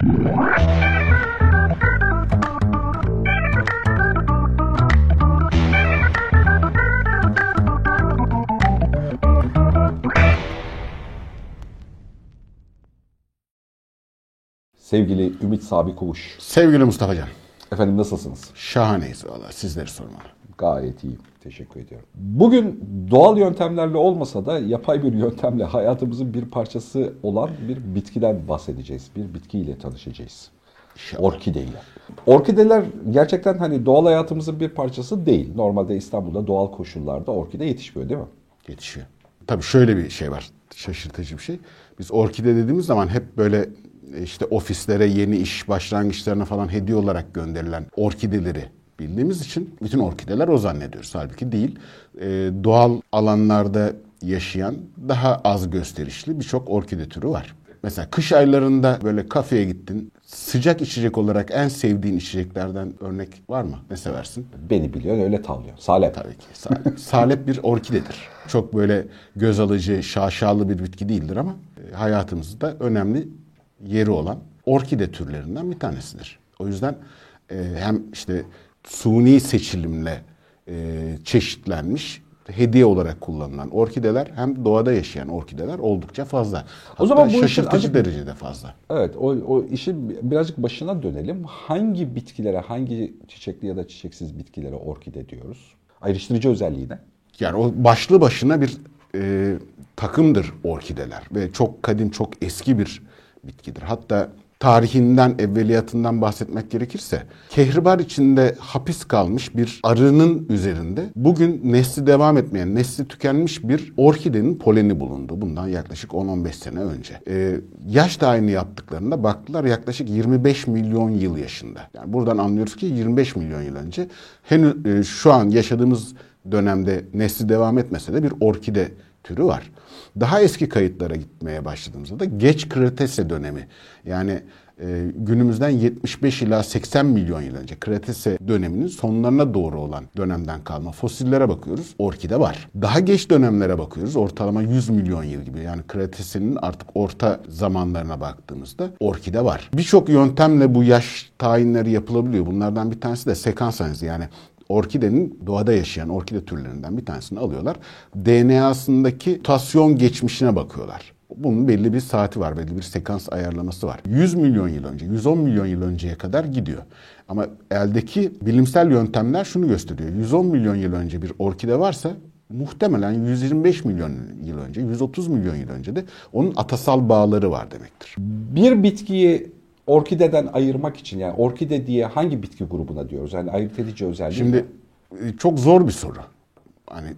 Sevgili Ümit Sabi Kuş. Sevgili Mustafa Can. Efendim nasılsınız? Şahaneyiz valla sizleri sormalı. Gayet iyiyim. Teşekkür ediyorum. Bugün doğal yöntemlerle olmasa da yapay bir yöntemle hayatımızın bir parçası olan bir bitkiden bahsedeceğiz. Bir bitkiyle tanışacağız. İnşallah. Orkide ile. Orkideler gerçekten hani doğal hayatımızın bir parçası değil. Normalde İstanbul'da doğal koşullarda orkide yetişmiyor değil mi? Yetişiyor. Tabii şöyle bir şey var. Şaşırtıcı bir şey. Biz orkide dediğimiz zaman hep böyle işte ofislere yeni iş başlangıçlarına falan hediye olarak gönderilen orkideleri bildiğimiz için bütün orkideler o zannediyoruz. Halbuki değil. Ee, doğal alanlarda yaşayan daha az gösterişli birçok orkide türü var. Mesela kış aylarında böyle kafeye gittin. Sıcak içecek olarak en sevdiğin içeceklerden örnek var mı? Ne seversin? Beni biliyorsun öyle tavlıyor. Salep. Tabii ki. Salep, salep bir orkidedir. Çok böyle göz alıcı, şaşalı bir bitki değildir ama e, hayatımızda önemli yeri olan orkide türlerinden bir tanesidir. O yüzden e, hem işte suni seçilimle e, çeşitlenmiş hediye olarak kullanılan orkideler hem doğada yaşayan orkideler oldukça fazla. Hatta O zaman bu işin şaşırtıcı acı- derecede fazla. Evet o, o işin birazcık başına dönelim. Hangi bitkilere, hangi çiçekli ya da çiçeksiz bitkilere orkide diyoruz? Ayrıştırıcı özelliği ne? Yani o başlı başına bir e, takımdır orkideler ve çok kadim, çok eski bir bitkidir. Hatta tarihinden, evveliyatından bahsetmek gerekirse kehribar içinde hapis kalmış bir arının üzerinde bugün nesli devam etmeyen, nesli tükenmiş bir orkidenin poleni bulundu. Bundan yaklaşık 10-15 sene önce. E, yaş tayini yaptıklarında baktılar yaklaşık 25 milyon yıl yaşında. Yani buradan anlıyoruz ki 25 milyon yıl önce henüz e, şu an yaşadığımız dönemde nesli devam etmese de bir orkide türü var. Daha eski kayıtlara gitmeye başladığımızda da geç Kretase dönemi yani e, günümüzden 75 ila 80 milyon yıl önce Kretase döneminin sonlarına doğru olan dönemden kalma fosillere bakıyoruz. Orkide var. Daha geç dönemlere bakıyoruz. Ortalama 100 milyon yıl gibi. Yani Kretase'nin artık orta zamanlarına baktığımızda orkide var. Birçok yöntemle bu yaş tayinleri yapılabiliyor. Bunlardan bir tanesi de sekans analizi. Yani orkidenin doğada yaşayan orkide türlerinden bir tanesini alıyorlar. DNA'sındaki mutasyon geçmişine bakıyorlar. Bunun belli bir saati var, belli bir sekans ayarlaması var. 100 milyon yıl önce, 110 milyon yıl önceye kadar gidiyor. Ama eldeki bilimsel yöntemler şunu gösteriyor. 110 milyon yıl önce bir orkide varsa muhtemelen 125 milyon yıl önce, 130 milyon yıl önce de onun atasal bağları var demektir. Bir bitkiyi orkideden ayırmak için yani orkide diye hangi bitki grubuna diyoruz? Yani ayırt edici özelliği Şimdi ne? e, çok zor bir soru. Hani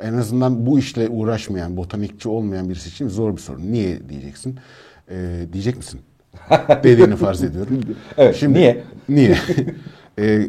en azından bu işle uğraşmayan, botanikçi olmayan birisi için zor bir soru. Niye diyeceksin? Ee, diyecek misin? Dediğini farz ediyorum. Evet, niye? Niye? Ee,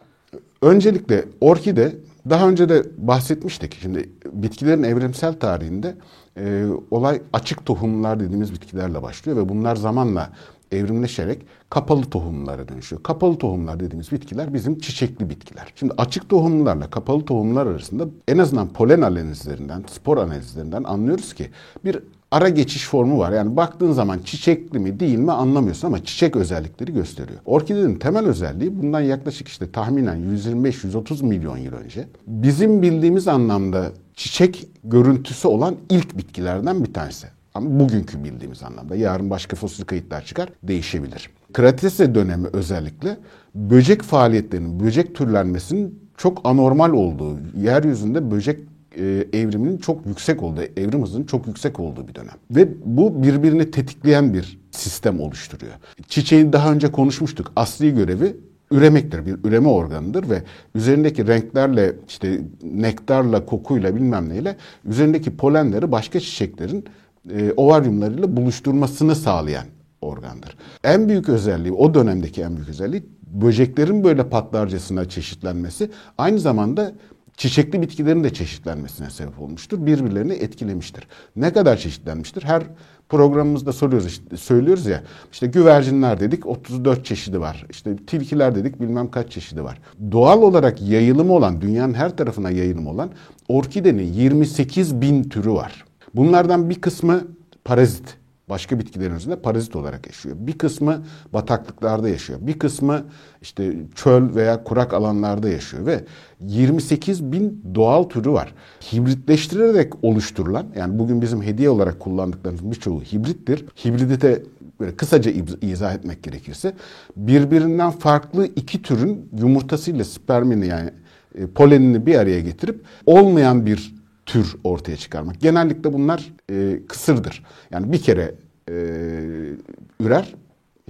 öncelikle orkide daha önce de bahsetmiştik. Şimdi bitkilerin evrimsel tarihinde e, olay açık tohumlar dediğimiz bitkilerle başlıyor ve bunlar zamanla evrimleşerek kapalı tohumlara dönüşüyor. Kapalı tohumlar dediğimiz bitkiler bizim çiçekli bitkiler. Şimdi açık tohumlarla kapalı tohumlar arasında en azından polen analizlerinden, spor analizlerinden anlıyoruz ki bir ara geçiş formu var. Yani baktığın zaman çiçekli mi değil mi anlamıyorsun ama çiçek özellikleri gösteriyor. Orkidenin temel özelliği bundan yaklaşık işte tahminen 125-130 milyon yıl önce bizim bildiğimiz anlamda çiçek görüntüsü olan ilk bitkilerden bir tanesi. Ama bugünkü bildiğimiz anlamda. Yarın başka fosil kayıtlar çıkar, değişebilir. Kretase dönemi özellikle böcek faaliyetlerinin, böcek türlenmesinin çok anormal olduğu, yeryüzünde böcek e, evriminin çok yüksek olduğu, evrim hızının çok yüksek olduğu bir dönem. Ve bu birbirini tetikleyen bir sistem oluşturuyor. Çiçeğin daha önce konuşmuştuk. Asli görevi üremektir. Bir üreme organıdır ve üzerindeki renklerle işte nektarla, kokuyla bilmem neyle üzerindeki polenleri başka çiçeklerin e, ovaryumlarıyla buluşturmasını sağlayan organdır. En büyük özelliği, o dönemdeki en büyük özelliği böceklerin böyle patlarcasına çeşitlenmesi aynı zamanda çiçekli bitkilerin de çeşitlenmesine sebep olmuştur. Birbirlerini etkilemiştir. Ne kadar çeşitlenmiştir? Her programımızda soruyoruz işte, söylüyoruz ya işte güvercinler dedik 34 çeşidi var. İşte tilkiler dedik bilmem kaç çeşidi var. Doğal olarak yayılımı olan dünyanın her tarafına yayılımı olan orkidenin 28 bin türü var. Bunlardan bir kısmı parazit başka bitkilerin üzerinde parazit olarak yaşıyor. Bir kısmı bataklıklarda yaşıyor. Bir kısmı işte çöl veya kurak alanlarda yaşıyor ve 28 bin doğal türü var. Hibritleştirerek oluşturulan yani bugün bizim hediye olarak kullandıklarımız birçoğu hibrittir. Hibridite böyle kısaca izah etmek gerekirse birbirinden farklı iki türün yumurtasıyla spermini yani e, polenini bir araya getirip olmayan bir tür ortaya çıkarmak. Genellikle bunlar e, kısırdır. Yani bir kere e, ürer,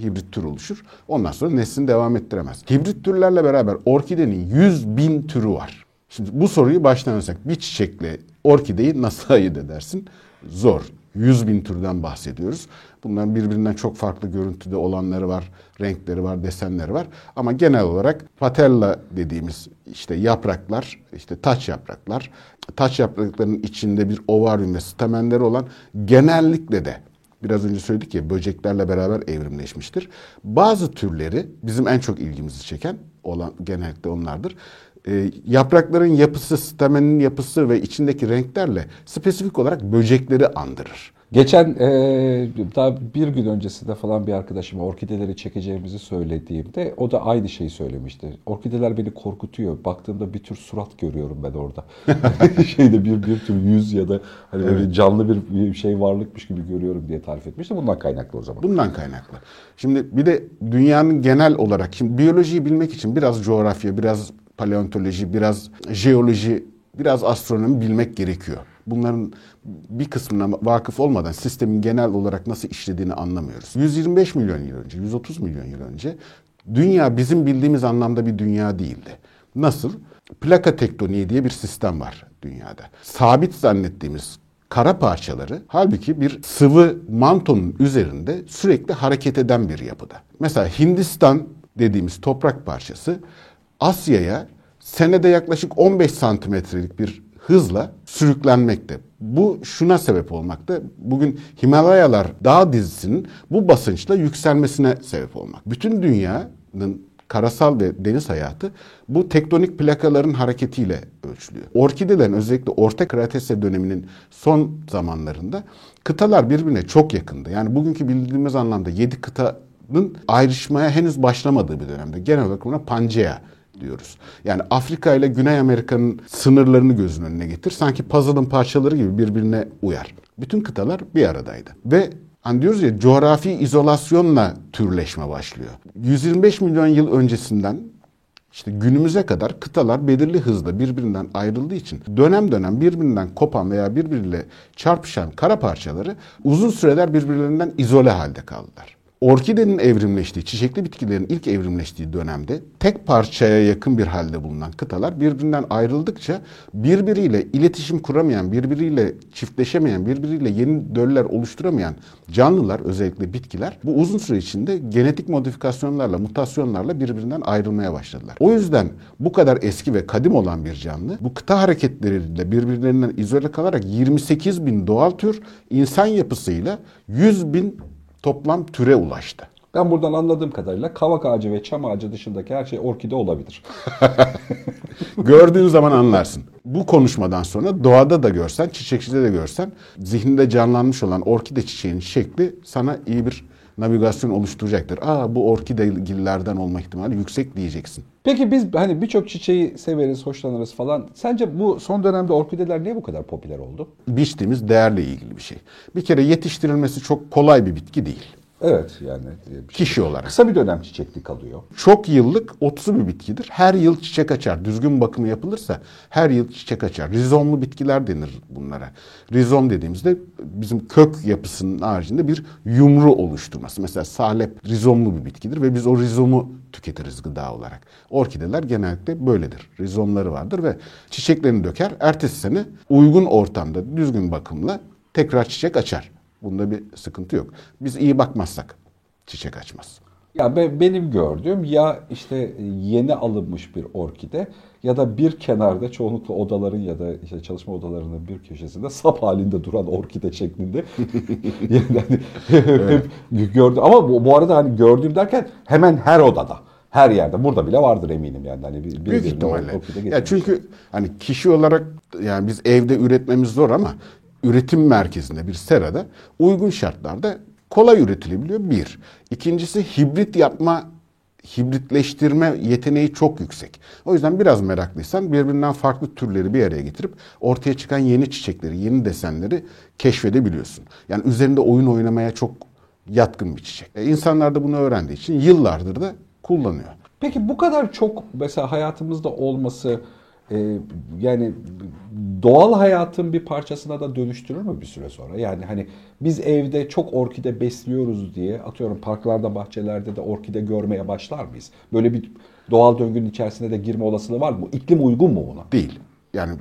hibrit tür oluşur. Ondan sonra neslini devam ettiremez. Hibrit türlerle beraber orkidenin 100 bin türü var. Şimdi bu soruyu baştan alırsak bir çiçekle orkideyi nasıl ayırt edersin? Zor. 100 bin türden bahsediyoruz. Bunların birbirinden çok farklı görüntüde olanları var, renkleri var, desenleri var. Ama genel olarak patella dediğimiz işte yapraklar, işte taç yapraklar, taç yapraklarının içinde bir ovaryum ve stamenleri olan genellikle de biraz önce söyledik ya böceklerle beraber evrimleşmiştir. Bazı türleri bizim en çok ilgimizi çeken olan genellikle onlardır. E, yaprakların yapısı, stamenin yapısı ve içindeki renklerle spesifik olarak böcekleri andırır. Geçen e, daha bir gün öncesinde falan bir arkadaşıma orkideleri çekeceğimizi söylediğimde o da aynı şeyi söylemişti. Orkideler beni korkutuyor. Baktığımda bir tür surat görüyorum ben orada. Şeyde bir bir tür yüz ya da hani evet. canlı bir şey varlıkmış gibi görüyorum diye tarif etmişti. Bundan kaynaklı o zaman. Bundan kaynaklı. Şimdi bir de dünyanın genel olarak şimdi biyolojiyi bilmek için biraz coğrafya, biraz paleontoloji, biraz jeoloji, biraz astronomi bilmek gerekiyor bunların bir kısmına vakıf olmadan sistemin genel olarak nasıl işlediğini anlamıyoruz. 125 milyon yıl önce, 130 milyon yıl önce dünya bizim bildiğimiz anlamda bir dünya değildi. Nasıl? Plaka tektoniği diye bir sistem var dünyada. Sabit zannettiğimiz kara parçaları halbuki bir sıvı mantonun üzerinde sürekli hareket eden bir yapıda. Mesela Hindistan dediğimiz toprak parçası Asya'ya senede yaklaşık 15 santimetrelik bir hızla sürüklenmekte. Bu şuna sebep olmakta. Bugün Himalayalar dağ dizisinin bu basınçla yükselmesine sebep olmak. Bütün dünyanın karasal ve deniz hayatı bu tektonik plakaların hareketiyle ölçülüyor. Orkidelerin özellikle Orta Kretase döneminin son zamanlarında kıtalar birbirine çok yakındı. Yani bugünkü bildiğimiz anlamda yedi kıtanın ayrışmaya henüz başlamadığı bir dönemde. Genel olarak buna Pangea diyoruz. Yani Afrika ile Güney Amerika'nın sınırlarını gözün önüne getir. Sanki puzzle'ın parçaları gibi birbirine uyar. Bütün kıtalar bir aradaydı. Ve Hani diyoruz ya coğrafi izolasyonla türleşme başlıyor. 125 milyon yıl öncesinden işte günümüze kadar kıtalar belirli hızda birbirinden ayrıldığı için dönem dönem birbirinden kopan veya birbiriyle çarpışan kara parçaları uzun süreler birbirlerinden izole halde kaldılar. Orkidenin evrimleştiği, çiçekli bitkilerin ilk evrimleştiği dönemde tek parçaya yakın bir halde bulunan kıtalar birbirinden ayrıldıkça birbiriyle iletişim kuramayan, birbiriyle çiftleşemeyen, birbiriyle yeni döller oluşturamayan canlılar, özellikle bitkiler bu uzun süre içinde genetik modifikasyonlarla, mutasyonlarla birbirinden ayrılmaya başladılar. O yüzden bu kadar eski ve kadim olan bir canlı bu kıta hareketleriyle birbirlerinden izole kalarak 28 bin doğal tür insan yapısıyla 100 bin toplam türe ulaştı. Ben buradan anladığım kadarıyla kavak ağacı ve çam ağacı dışındaki her şey orkide olabilir. Gördüğün zaman anlarsın. Bu konuşmadan sonra doğada da görsen, çiçekçide de görsen zihninde canlanmış olan orkide çiçeğinin şekli sana iyi bir navigasyon oluşturacaktır. Aa bu orkidegillerden olma ihtimali yüksek diyeceksin. Peki biz hani birçok çiçeği severiz, hoşlanırız falan. Sence bu son dönemde orkideler niye bu kadar popüler oldu? Biçtiğimiz değerle ilgili bir şey. Bir kere yetiştirilmesi çok kolay bir bitki değil. Evet yani. Bir şey. Kişi olarak. Kısa bir dönem çiçekli kalıyor. Çok yıllık otsu bir bitkidir. Her yıl çiçek açar. Düzgün bakımı yapılırsa her yıl çiçek açar. Rizomlu bitkiler denir bunlara. Rizom dediğimizde bizim kök yapısının haricinde bir yumru oluşturması. Mesela salep rizomlu bir bitkidir ve biz o rizomu tüketiriz gıda olarak. Orkideler genellikle böyledir. Rizomları vardır ve çiçeklerini döker. Ertesi sene uygun ortamda düzgün bakımla tekrar çiçek açar. Bunda bir sıkıntı yok. Biz iyi bakmazsak çiçek açmaz. Ya ben, benim gördüğüm ya işte yeni alınmış bir orkide ya da bir kenarda çoğunlukla odaların ya da işte çalışma odalarının bir köşesinde sap halinde duran orkide şeklinde. yani evet. hep gördüm ama bu, bu arada hani gördüğüm derken hemen her odada her yerde. Burada bile vardır eminim yani. Hani bir, Büyük ihtimalle. Ya çünkü hani kişi olarak yani biz evde üretmemiz zor ama üretim merkezinde bir serada uygun şartlarda kolay üretilebiliyor bir. İkincisi hibrit yapma hibritleştirme yeteneği çok yüksek. O yüzden biraz meraklıysan birbirinden farklı türleri bir araya getirip ortaya çıkan yeni çiçekleri, yeni desenleri keşfedebiliyorsun. Yani üzerinde oyun oynamaya çok yatkın bir çiçek. E, insanlar da bunu öğrendiği için yıllardır da kullanıyor. Peki bu kadar çok mesela hayatımızda olması e, yani doğal hayatın bir parçasına da dönüştürür mü bir süre sonra? Yani hani biz evde çok orkide besliyoruz diye atıyorum parklarda, bahçelerde de orkide görmeye başlar mıyız? Böyle bir doğal döngünün içerisine de girme olasılığı var mı? İklim uygun mu buna? Değil. Yani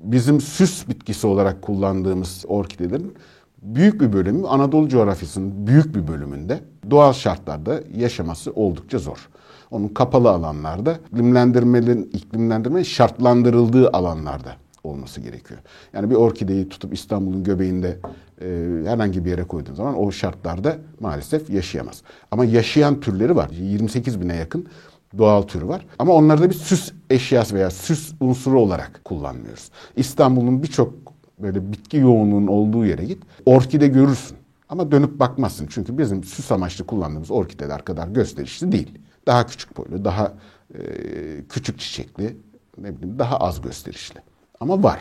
bizim süs bitkisi olarak kullandığımız orkidelerin büyük bir bölümü Anadolu coğrafyasının büyük bir bölümünde doğal şartlarda yaşaması oldukça zor. Onun kapalı alanlarda iklimlendirmenin iklimlendirme şartlandırıldığı alanlarda olması gerekiyor. Yani bir orkideyi tutup İstanbul'un göbeğinde e, herhangi bir yere koyduğun zaman o şartlarda maalesef yaşayamaz. Ama yaşayan türleri var. 28 bine yakın doğal tür var. Ama onları da bir süs eşyası veya süs unsuru olarak kullanmıyoruz. İstanbul'un birçok böyle bitki yoğunluğunun olduğu yere git. Orkide görürsün. Ama dönüp bakmazsın. Çünkü bizim süs amaçlı kullandığımız orkideler kadar gösterişli değil. Daha küçük boylu, daha e, küçük çiçekli, ne bileyim daha az gösterişli. Ama var.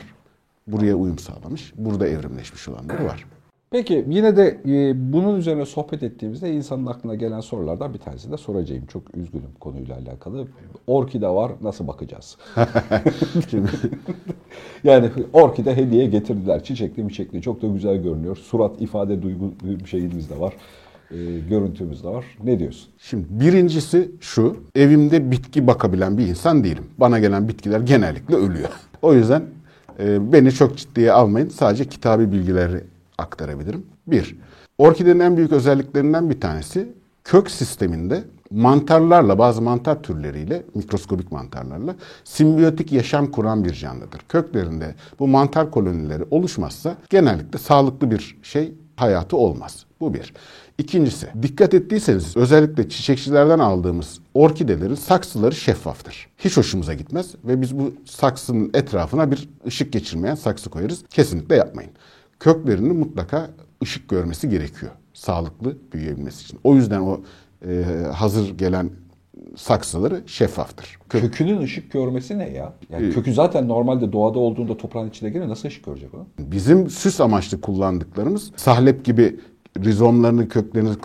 Buraya uyum sağlamış, burada evrimleşmiş olanları var. Peki yine de e, bunun üzerine sohbet ettiğimizde insanın aklına gelen sorulardan bir tanesi de soracağım. Çok üzgünüm konuyla alakalı. Orkide var nasıl bakacağız? yani orkide hediye getirdiler. Çiçekli mi çiçekli çok da güzel görünüyor. Surat ifade duygu şeyimiz de var. E, görüntümüz de var. Ne diyorsun? Şimdi birincisi şu. Evimde bitki bakabilen bir insan değilim. Bana gelen bitkiler genellikle ölüyor. O yüzden e, beni çok ciddiye almayın. Sadece kitabi bilgileri aktarabilirim. Bir, orkidenin en büyük özelliklerinden bir tanesi kök sisteminde mantarlarla, bazı mantar türleriyle, mikroskobik mantarlarla simbiyotik yaşam kuran bir canlıdır. Köklerinde bu mantar kolonileri oluşmazsa genellikle sağlıklı bir şey hayatı olmaz. Bu bir. İkincisi, dikkat ettiyseniz özellikle çiçekçilerden aldığımız orkidelerin saksıları şeffaftır. Hiç hoşumuza gitmez ve biz bu saksının etrafına bir ışık geçirmeyen saksı koyarız. Kesinlikle yapmayın köklerinin mutlaka ışık görmesi gerekiyor. Sağlıklı büyüyebilmesi için. O yüzden o e, hazır gelen saksıları şeffaftır. Kökünün ışık görmesi ne ya? Yani ee, kökü zaten normalde doğada olduğunda toprağın içine girer nasıl ışık görecek o? Bizim süs amaçlı kullandıklarımız sahlep gibi rizomlarını, köklerini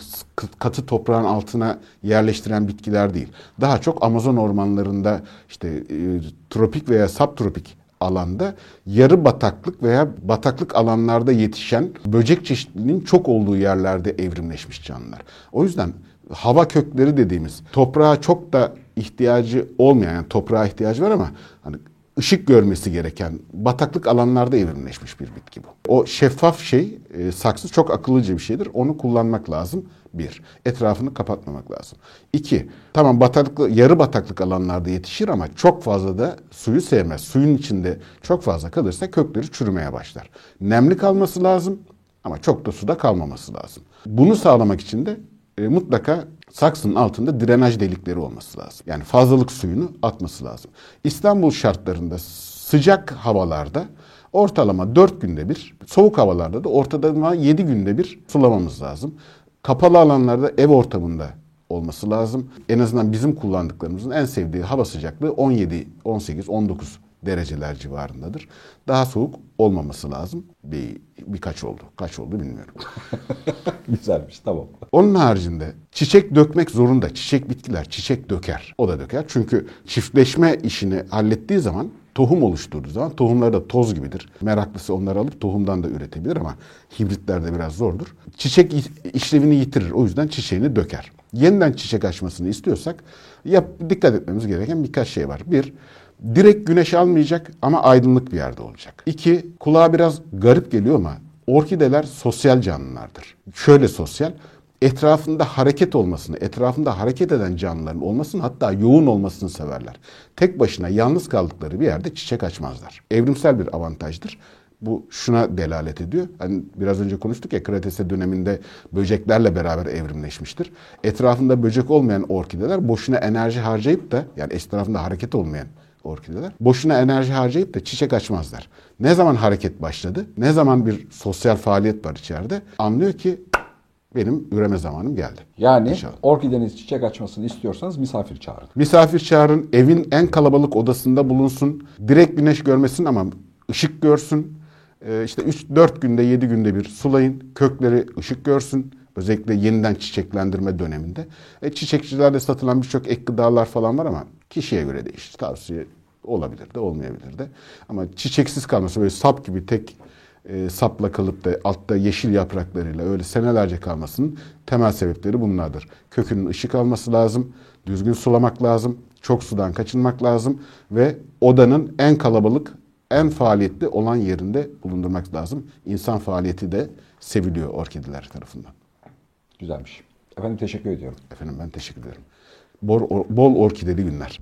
katı toprağın altına yerleştiren bitkiler değil. Daha çok Amazon ormanlarında işte e, tropik veya subtropik alanda yarı bataklık veya bataklık alanlarda yetişen böcek çeşitliliğinin çok olduğu yerlerde evrimleşmiş canlılar. O yüzden hava kökleri dediğimiz toprağa çok da ihtiyacı olmayan yani toprağa ihtiyacı var ama hani ışık görmesi gereken bataklık alanlarda evrimleşmiş bir bitki bu. O şeffaf şey e, saksı çok akıllıca bir şeydir. Onu kullanmak lazım. Bir, etrafını kapatmamak lazım. İki, tamam bataklık, yarı bataklık alanlarda yetişir ama çok fazla da suyu sevmez. Suyun içinde çok fazla kalırsa kökleri çürümeye başlar. Nemli kalması lazım ama çok da suda kalmaması lazım. Bunu sağlamak için de e, mutlaka saksının altında drenaj delikleri olması lazım. Yani fazlalık suyunu atması lazım. İstanbul şartlarında sıcak havalarda ortalama 4 günde bir, soğuk havalarda da ortalama 7 günde bir sulamamız lazım. Kapalı alanlarda ev ortamında olması lazım. En azından bizim kullandıklarımızın en sevdiği hava sıcaklığı 17, 18, 19 dereceler civarındadır. Daha soğuk olmaması lazım. Bir birkaç oldu. Kaç oldu bilmiyorum. Güzelmiş tamam. Onun haricinde çiçek dökmek zorunda. Çiçek bitkiler çiçek döker. O da döker. Çünkü çiftleşme işini hallettiği zaman tohum oluşturduğu zaman tohumlar da toz gibidir. Meraklısı onları alıp tohumdan da üretebilir ama hibritlerde biraz zordur. Çiçek işlevini yitirir. O yüzden çiçeğini döker. Yeniden çiçek açmasını istiyorsak yap, dikkat etmemiz gereken birkaç şey var. Bir, direkt güneş almayacak ama aydınlık bir yerde olacak. İki, kulağa biraz garip geliyor ama orkideler sosyal canlılardır. Şöyle sosyal, etrafında hareket olmasını, etrafında hareket eden canlıların olmasını hatta yoğun olmasını severler. Tek başına yalnız kaldıkları bir yerde çiçek açmazlar. Evrimsel bir avantajdır. Bu şuna delalet ediyor. Hani biraz önce konuştuk ya Kretase döneminde böceklerle beraber evrimleşmiştir. Etrafında böcek olmayan orkideler boşuna enerji harcayıp da yani etrafında hareket olmayan orkideler. Boşuna enerji harcayıp da çiçek açmazlar. Ne zaman hareket başladı, ne zaman bir sosyal faaliyet var içeride anlıyor ki benim üreme zamanım geldi. Yani İnşallah. orkideniz çiçek açmasını istiyorsanız misafir çağırın. Misafir çağırın, evin en kalabalık odasında bulunsun. Direkt güneş görmesin ama ışık görsün. Ee, işte 3-4 günde 7 günde bir sulayın. Kökleri ışık görsün. Özellikle yeniden çiçeklendirme döneminde. E, çiçekçilerde satılan birçok ek gıdalar falan var ama kişiye göre değişir. Tavsiye olabilir de olmayabilir de. Ama çiçeksiz kalması böyle sap gibi tek e, sapla kalıp da altta yeşil yapraklarıyla öyle senelerce kalmasının temel sebepleri bunlardır. Kökünün ışık alması lazım, düzgün sulamak lazım, çok sudan kaçınmak lazım ve odanın en kalabalık, en faaliyetli olan yerinde bulundurmak lazım. İnsan faaliyeti de seviliyor orkideler tarafından. Güzelmiş. Efendim teşekkür ediyorum. Efendim ben teşekkür ederim. Bol, bol orkideli günler.